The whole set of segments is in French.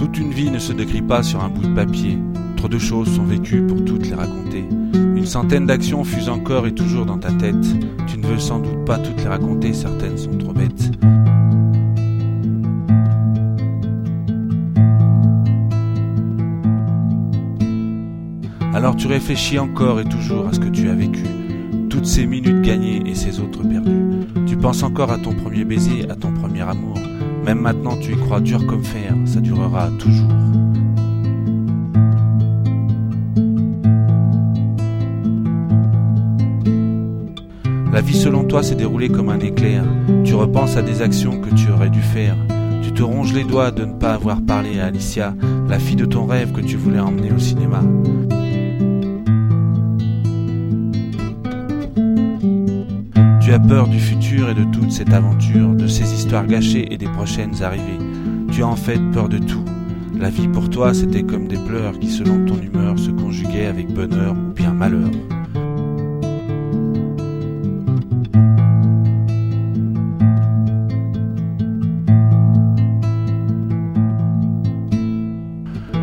Toute une vie ne se décrit pas sur un bout de papier. Trop de choses sont vécues pour toutes les raconter. Une centaine d'actions fusent encore et toujours dans ta tête. Tu ne veux sans doute pas toutes les raconter, certaines sont trop bêtes. Alors tu réfléchis encore et toujours à ce que tu as vécu, toutes ces minutes gagnées et ces autres perdues. Penses encore à ton premier baiser, à ton premier amour. Même maintenant tu y crois dur comme fer, ça durera toujours. La vie selon toi s'est déroulée comme un éclair. Tu repenses à des actions que tu aurais dû faire. Tu te ronges les doigts de ne pas avoir parlé à Alicia, la fille de ton rêve que tu voulais emmener au cinéma. Tu as peur du futur et de toute cette aventure, de ces histoires gâchées et des prochaines arrivées. Tu as en fait peur de tout. La vie pour toi, c'était comme des pleurs qui, selon ton humeur, se conjuguaient avec bonheur ou bien malheur.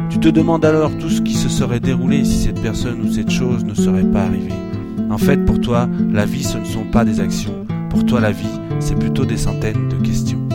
Tu te demandes alors tout ce qui se serait déroulé si cette personne ou cette chose ne serait pas arrivée. En fait, pour toi, la vie, ce ne sont pas des actions. Pour toi, la vie, c'est plutôt des centaines de questions.